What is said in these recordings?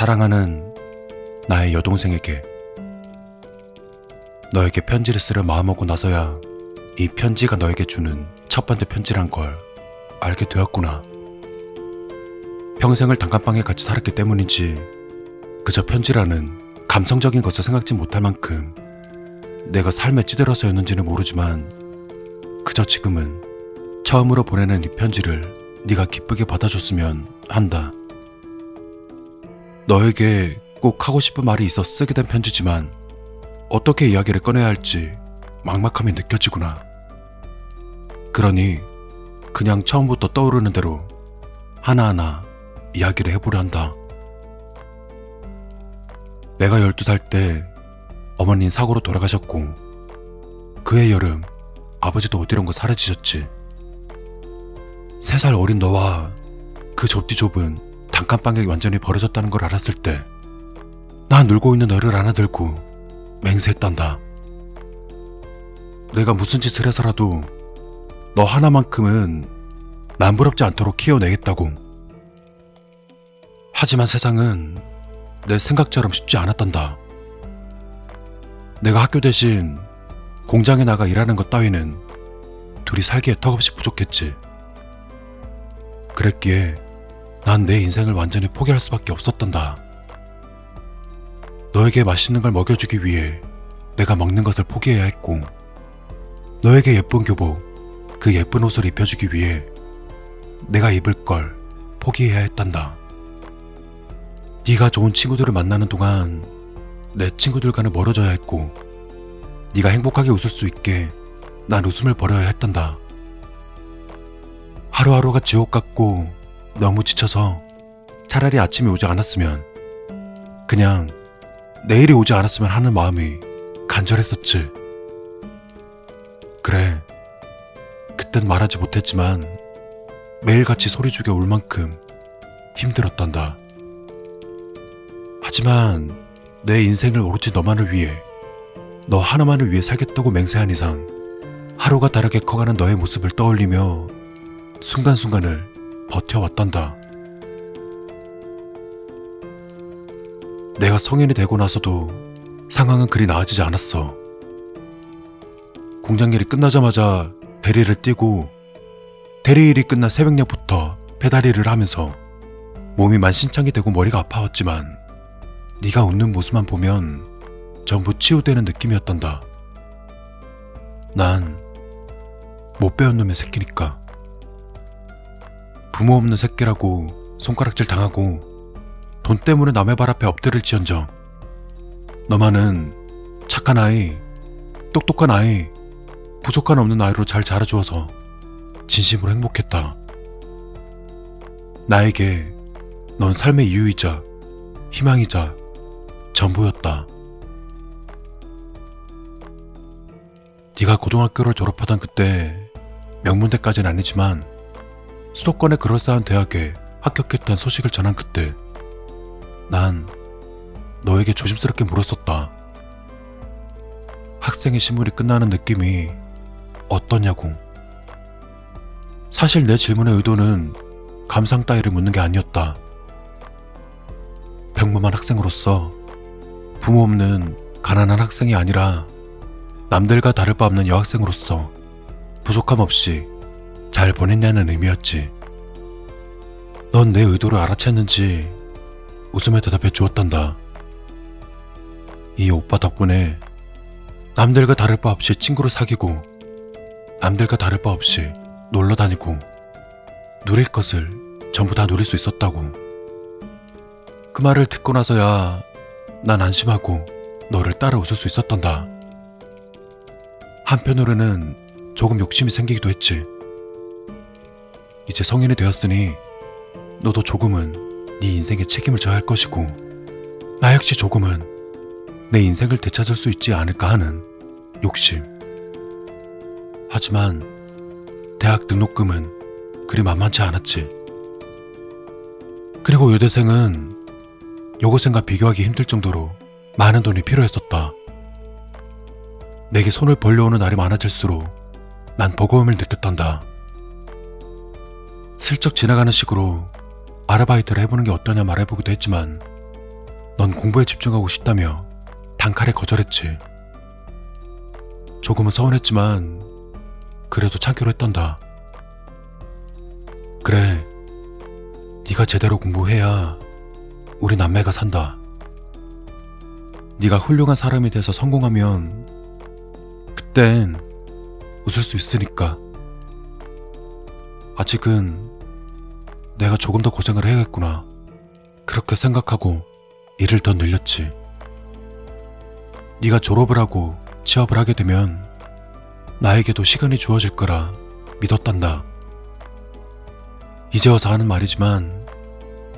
사랑하는 나의 여동생에게 너에게 편지를 쓰려 마음먹고 나서야 이 편지가 너에게 주는 첫 번째 편지란 걸 알게 되었구나. 평생을 단칸방에 같이 살았기 때문인지 그저 편지라는 감성적인 것을 생각지 못할 만큼 내가 삶에 찌들어서였는지는 모르지만 그저 지금은 처음으로 보내는 이 편지를 네가 기쁘게 받아줬으면 한다. 너에게 꼭 하고 싶은 말이 있어 쓰게 된 편지지만 어떻게 이야기를 꺼내야 할지 막막함이 느껴지구나. 그러니 그냥 처음부터 떠오르는 대로 하나하나 이야기를 해보려 한다. 내가 12살 때 어머니는 사고로 돌아가셨고 그해 여름 아버지도 어디론가 사라지셨지. 3살 어린 너와 그 좁디 좁은 단칸방에 완전히 버려졌다는 걸 알았을 때난 놀고 있는 너를 안아들고 맹세했단다. 내가 무슨 짓을 해서라도 너 하나만큼은 남부럽지 않도록 키워내겠다고. 하지만 세상은 내 생각처럼 쉽지 않았단다. 내가 학교 대신 공장에 나가 일하는 것 따위는 둘이 살기에 턱없이 부족했지. 그랬기에 난 내 인생을 완전히 포기할 수밖에 없었단다. 너에게 맛있는 걸 먹여주기 위해 내가 먹는 것을 포기해야 했고, 너에게 예쁜 교복, 그 예쁜 옷을 입혀주기 위해 내가 입을 걸 포기해야 했단다. 네가 좋은 친구들을 만나는 동안 내 친구들과는 멀어져야 했고, 네가 행복하게 웃을 수 있게 난 웃음을 버려야 했단다. 하루하루가 지옥 같고 너무 지쳐서 차라리 아침이 오지 않았으면 그냥 내일이 오지 않았으면 하는 마음이 간절했었지. 그래. 그땐 말하지 못했지만 매일같이 소리 죽여 울 만큼 힘들었단다. 하지만 내 인생을 오로지 너만을 위해 너 하나만을 위해 살겠다고 맹세한 이상 하루가 다르게 커가는 너의 모습을 떠올리며 순간순간을 버텨왔단다. 내가 성인이 되고 나서도 상황은 그리 나아지지 않았어. 공장 일이 끝나자마자 대리를 뛰고 대리 일이 끝난 새벽녘부터 배달 일을 하면서 몸이 만신창이 되고 머리가 아파왔지만 네가 웃는 모습만 보면 전부 치유되는 느낌이었단다. 난 못 배운 놈의 새끼니까. 부모 없는 새끼라고 손가락질 당하고 돈 때문에 남의 발 앞에 엎드릴 지언정 너만은 착한 아이, 똑똑한 아이, 부족한 없는 아이로 잘 자라주어서 진심으로 행복했다. 나에게 넌 삶의 이유이자 희망이자 전부였다. 네가 고등학교를 졸업하던 그때 명문대까지는 아니지만 수도권의 그럴싸한 대학에 합격했다는 소식을 전한 그때 난 너에게 조심스럽게 물었었다. 학생의 신문이 끝나는 느낌이 어떠냐고. 사실 내 질문의 의도는 감상 따위를 묻는 게 아니었다. 평범한 학생으로서 부모 없는 가난한 학생이 아니라 남들과 다를 바 없는 여학생으로서 부족함 없이 잘 보냈냐는 의미였지. 넌 내 의도를 알아챘는지 웃음에 대답해 주었단다. 이 오빠 덕분에 남들과 다를 바 없이 친구를 사귀고 남들과 다를 바 없이 놀러 다니고 누릴 것을 전부 다 누릴 수 있었다고. 그 말을 듣고 나서야 난 안심하고 너를 따라 웃을 수 있었단다. 한편으로는 조금 욕심이 생기기도 했지. 이제 성인이 되었으니 너도 조금은 네 인생에 책임을 져야 할 것이고 나 역시 조금은 내 인생을 되찾을 수 있지 않을까 하는 욕심. 하지만 대학 등록금은 그리 만만치 않았지. 그리고 여대생은 여고생과 비교하기 힘들 정도로 많은 돈이 필요했었다. 내게 손을 벌려오는 날이 많아질수록 난 버거움을 느꼈단다. 슬쩍 지나가는 식으로 아르바이트를 해보는 게 어떠냐 말해보기도 했지만 넌 공부에 집중하고 싶다며 단칼에 거절했지. 조금은 서운했지만 그래도 참기로 했단다. 그래, 네가 제대로 공부해야 우리 남매가 산다. 네가 훌륭한 사람이 돼서 성공하면 그땐 웃을 수 있으니까. 아직은 내가 조금 더 고생을 해야겠구나. 그렇게 생각하고 일을 더 늘렸지. 네가 졸업을 하고 취업을 하게 되면 나에게도 시간이 주어질 거라 믿었단다. 이제 와서 하는 말이지만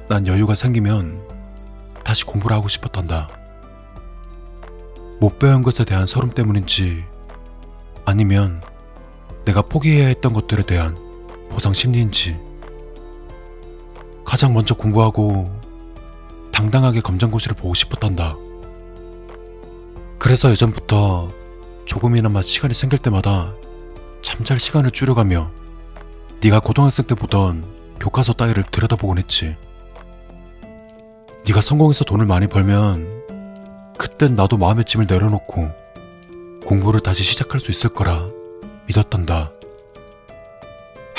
난 여유가 생기면 다시 공부를 하고 싶었단다. 못 배운 것에 대한 서름 때문인지 아니면 내가 포기해야 했던 것들에 대한 보상 심리인지 가장 먼저 공부하고 당당하게 검정고시를 보고 싶었단다. 그래서 예전부터 조금이나마 시간이 생길 때마다 잠잘 시간을 줄여가며 네가 고등학생 때 보던 교과서 따위를 들여다보곤 했지. 네가 성공해서 돈을 많이 벌면 그땐 나도 마음의 짐을 내려놓고 공부를 다시 시작할 수 있을 거라 믿었단다.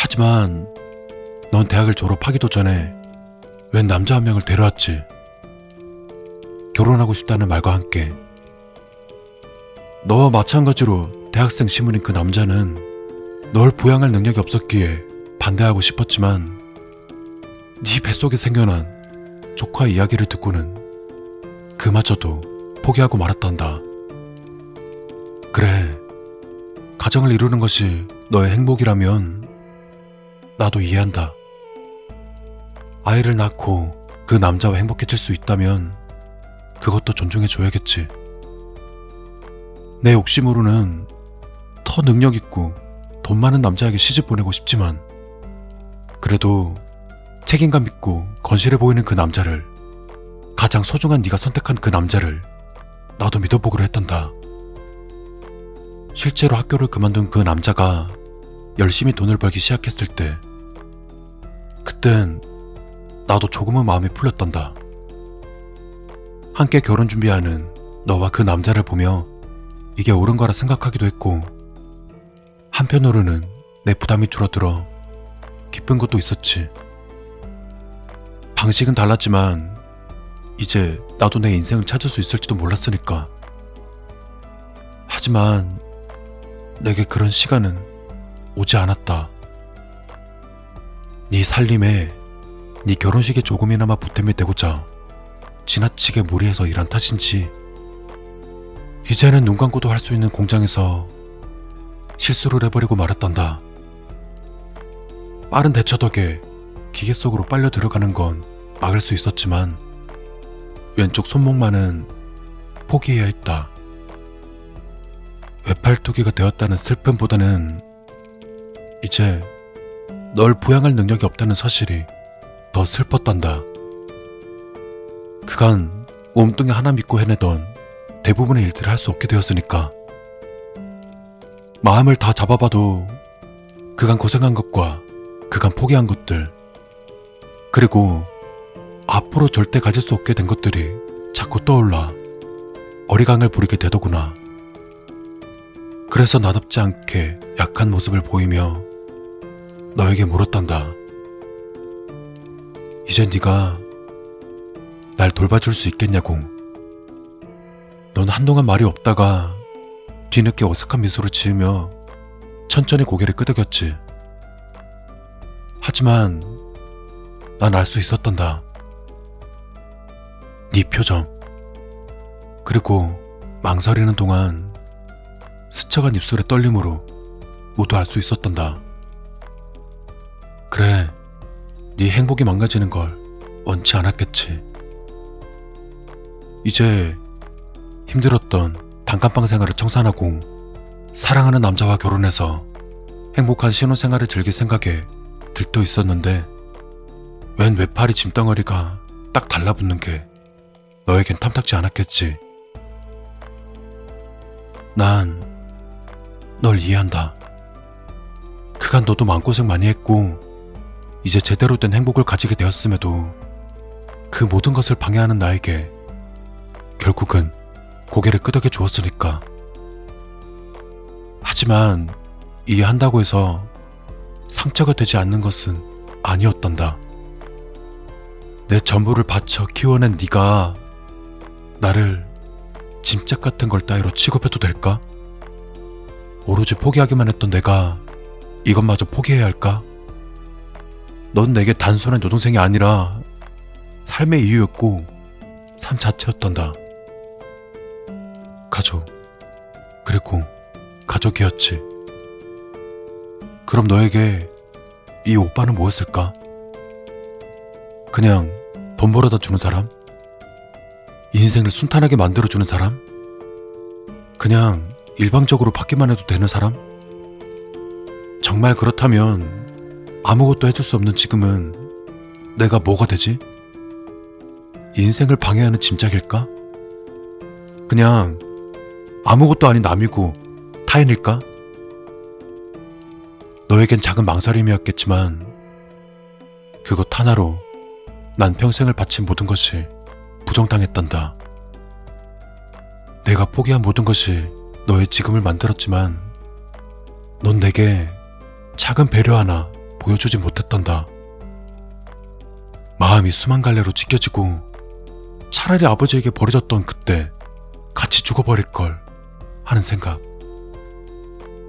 하지만 넌 대학을 졸업하기도 전에 웬 남자 한 명을 데려왔지. 결혼하고 싶다는 말과 함께 너와 마찬가지로 대학생 신분인 그 남자는 널 부양할 능력이 없었기에 반대하고 싶었지만 네 뱃속에 생겨난 조카 이야기를 듣고는 그마저도 포기하고 말았단다. 그래, 가정을 이루는 것이 너의 행복이라면 나도 이해한다. 아이를 낳고 그 남자와 행복해질 수 있다면 그것도 존중해줘야겠지. 내 욕심으로는 더 능력 있고 돈 많은 남자에게 시집 보내고 싶지만 그래도 책임감 있고 건실해 보이는 그 남자를 가장 소중한 네가 선택한 그 남자를 나도 믿어보기로 했단다. 실제로 학교를 그만둔 그 남자가 열심히 돈을 벌기 시작했을 때 그땐 나도 조금은 마음이 풀렸단다. 함께 결혼 준비하는 너와 그 남자를 보며 이게 옳은 거라 생각하기도 했고 한편으로는 내 부담이 줄어들어 기쁜 것도 있었지. 방식은 달랐지만 이제 나도 내 인생을 찾을 수 있을지도 몰랐으니까. 하지만 내게 그런 시간은 오지 않았다. 네 살림에 네 결혼식에 조금이나마 보탬이 되고자 지나치게 무리해서 일한 탓인지 이제는 눈 감고도 할 수 있는 공장에서 실수를 해버리고 말았단다. 빠른 대처 덕에 기계 속으로 빨려 들어가는 건 막을 수 있었지만 왼쪽 손목만은 포기해야 했다. 외팔토기가 되었다는 슬픔보다는 이제 널 부양할 능력이 없다는 사실이 더 슬펐단다. 그간 몸뚱이 하나 믿고 해내던 대부분의 일들을 할 수 없게 되었으니까. 마음을 다 잡아봐도 그간 고생한 것과 그간 포기한 것들, 그리고 앞으로 절대 가질 수 없게 된 것들이 자꾸 떠올라 어리광을 부리게 되더구나. 그래서 나답지 않게 약한 모습을 보이며 너에게 물었단다. 이제 네가 날 돌봐줄 수 있겠냐고. 넌 한동안 말이 없다가 뒤늦게 어색한 미소를 지으며 천천히 고개를 끄덕였지. 하지만 난 알 수 있었단다. 네 표정. 그리고 망설이는 동안 스쳐간 입술의 떨림으로 모두 알 수 있었단다. 그래, 네 행복이 망가지는 걸 원치 않았겠지. 이제 힘들었던 단칸방 생활을 청산하고 사랑하는 남자와 결혼해서 행복한 신혼생활을 즐길 생각에 들떠 있었는데 웬 외팔이 짐덩어리가 딱 달라붙는 게 너에겐 탐탁지 않았겠지. 난 널 이해한다. 그간 너도 마음고생 많이 했고 이제 제대로 된 행복을 가지게 되었음에도 그 모든 것을 방해하는 나에게 결국은 고개를 끄덕여 주었으니까. 하지만 이해한다고 해서 상처가 되지 않는 것은 아니었단다. 내 전부를 바쳐 키워낸 네가 나를 짐짝 같은 걸 따위로 취급해도 될까? 오로지 포기하기만 했던 내가 이것마저 포기해야 할까? 넌 내게 단순한 여동생이 아니라 삶의 이유였고 삶 자체였단다. 가족, 그리고 가족이었지. 그럼 너에게 이 오빠는 뭐였을까? 그냥 돈 벌어다 주는 사람? 인생을 순탄하게 만들어주는 사람? 그냥 일방적으로 받기만 해도 되는 사람? 정말 그렇다면 아무것도 해줄 수 없는 지금은 내가 뭐가 되지? 인생을 방해하는 짐짝일까? 그냥 아무것도 아닌 남이고 타인일까? 너에겐 작은 망설임이었겠지만 그것 하나로 난 평생을 바친 모든 것이 부정당했단다. 내가 포기한 모든 것이 너의 지금을 만들었지만 넌 내게 작은 배려 하나 보여주지 못했단다. 마음이 수만 갈래로 찢겨지고 차라리 아버지에게 버려졌던 그때 같이 죽어버릴 걸 하는 생각.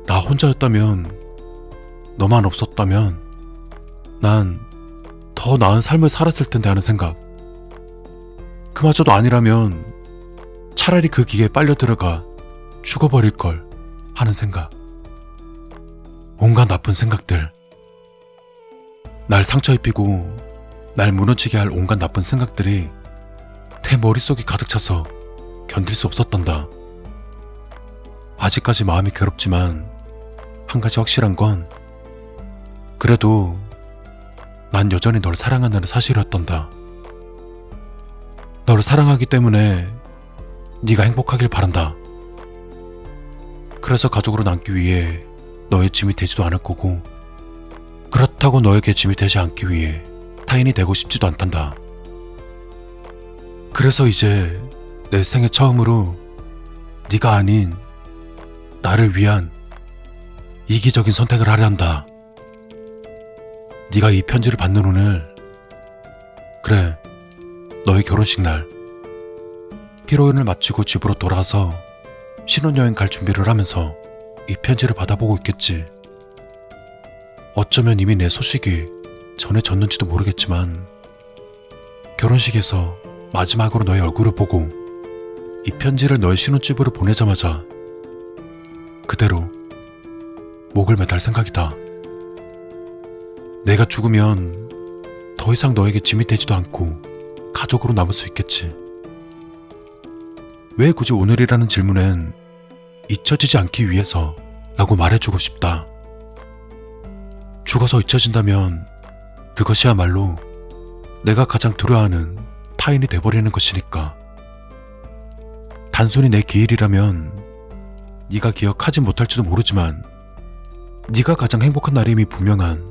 나 혼자였다면, 너만 없었다면, 난 더 나은 삶을 살았을 텐데 하는 생각. 그마저도 아니라면 차라리 그 기계에 빨려 들어가 죽어버릴 걸 하는 생각. 온갖 나쁜 생각들. 날 상처 입히고 날 무너지게 할 온갖 나쁜 생각들이 내 머릿속에 가득 차서 견딜 수 없었단다. 아직까지 마음이 괴롭지만 한 가지 확실한 건 그래도 난 여전히 널 사랑한다는 사실이었단다. 너를 사랑하기 때문에 네가 행복하길 바란다. 그래서 가족으로 남기 위해 너의 짐이 되지도 않을 거고 그렇다고 너에게 짐이 되지 않기 위해 타인이 되고 싶지도 않단다. 그래서 이제 내 생애 처음으로 네가 아닌 나를 위한 이기적인 선택을 하려 한다. 네가 이 편지를 받는 오늘 그래 너의 결혼식 날 피로연을 마치고 집으로 돌아와서 신혼여행 갈 준비를 하면서 이 편지를 받아보고 있겠지. 어쩌면 이미 내 소식이 전해졌는지도 모르겠지만 결혼식에서 마지막으로 너의 얼굴을 보고 이 편지를 너의 신혼집으로 보내자마자 그대로 목을 매달 생각이다. 내가 죽으면 더 이상 너에게 짐이 되지도 않고 가족으로 남을 수 있겠지. 왜 굳이 오늘이라는 질문엔 잊혀지지 않기 위해서 라고 말해주고 싶다. 죽어서 잊혀진다면 그것이야말로 내가 가장 두려워하는 타인이 돼버리는 것이니까. 단순히 내 기일이라면 네가 기억하지 못할지도 모르지만 네가 가장 행복한 날임이 분명한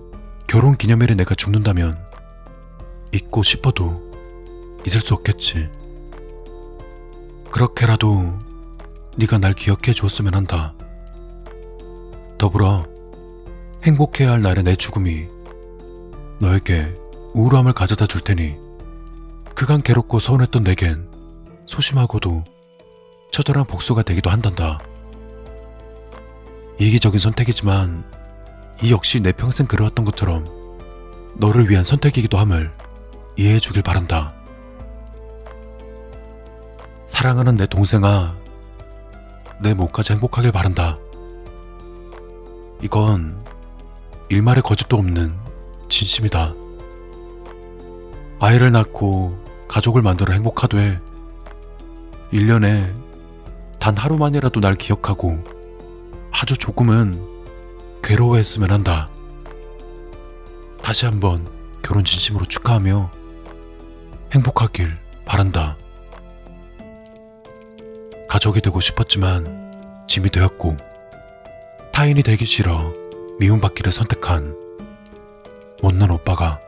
결혼 기념일에 내가 죽는다면 잊고 싶어도 잊을 수 없겠지. 그렇게라도 네가 날 기억해 줬으면 한다. 더불어 행복해야 할 날의 내 죽음이 너에게 우울함을 가져다 줄 테니 그간 괴롭고 서운했던 내겐 소심하고도 처절한 복수가 되기도 한단다. 이기적인 선택이지만 이 역시 내 평생 그려왔던 것처럼 너를 위한 선택이기도 함을 이해해 주길 바란다. 사랑하는 내 동생아, 내 목까지 행복하길 바란다. 이건 일말의 거짓도 없는 진심이다. 아이를 낳고 가족을 만들어 행복하되 1년에 단 하루만이라도 날 기억하고 아주 조금은 괴로워했으면 한다. 다시 한번 결혼 진심으로 축하하며 행복하길 바란다. 가족이 되고 싶었지만 짐이 되었고 타인이 되기 싫어 미움받기를 선택한 못난 오빠가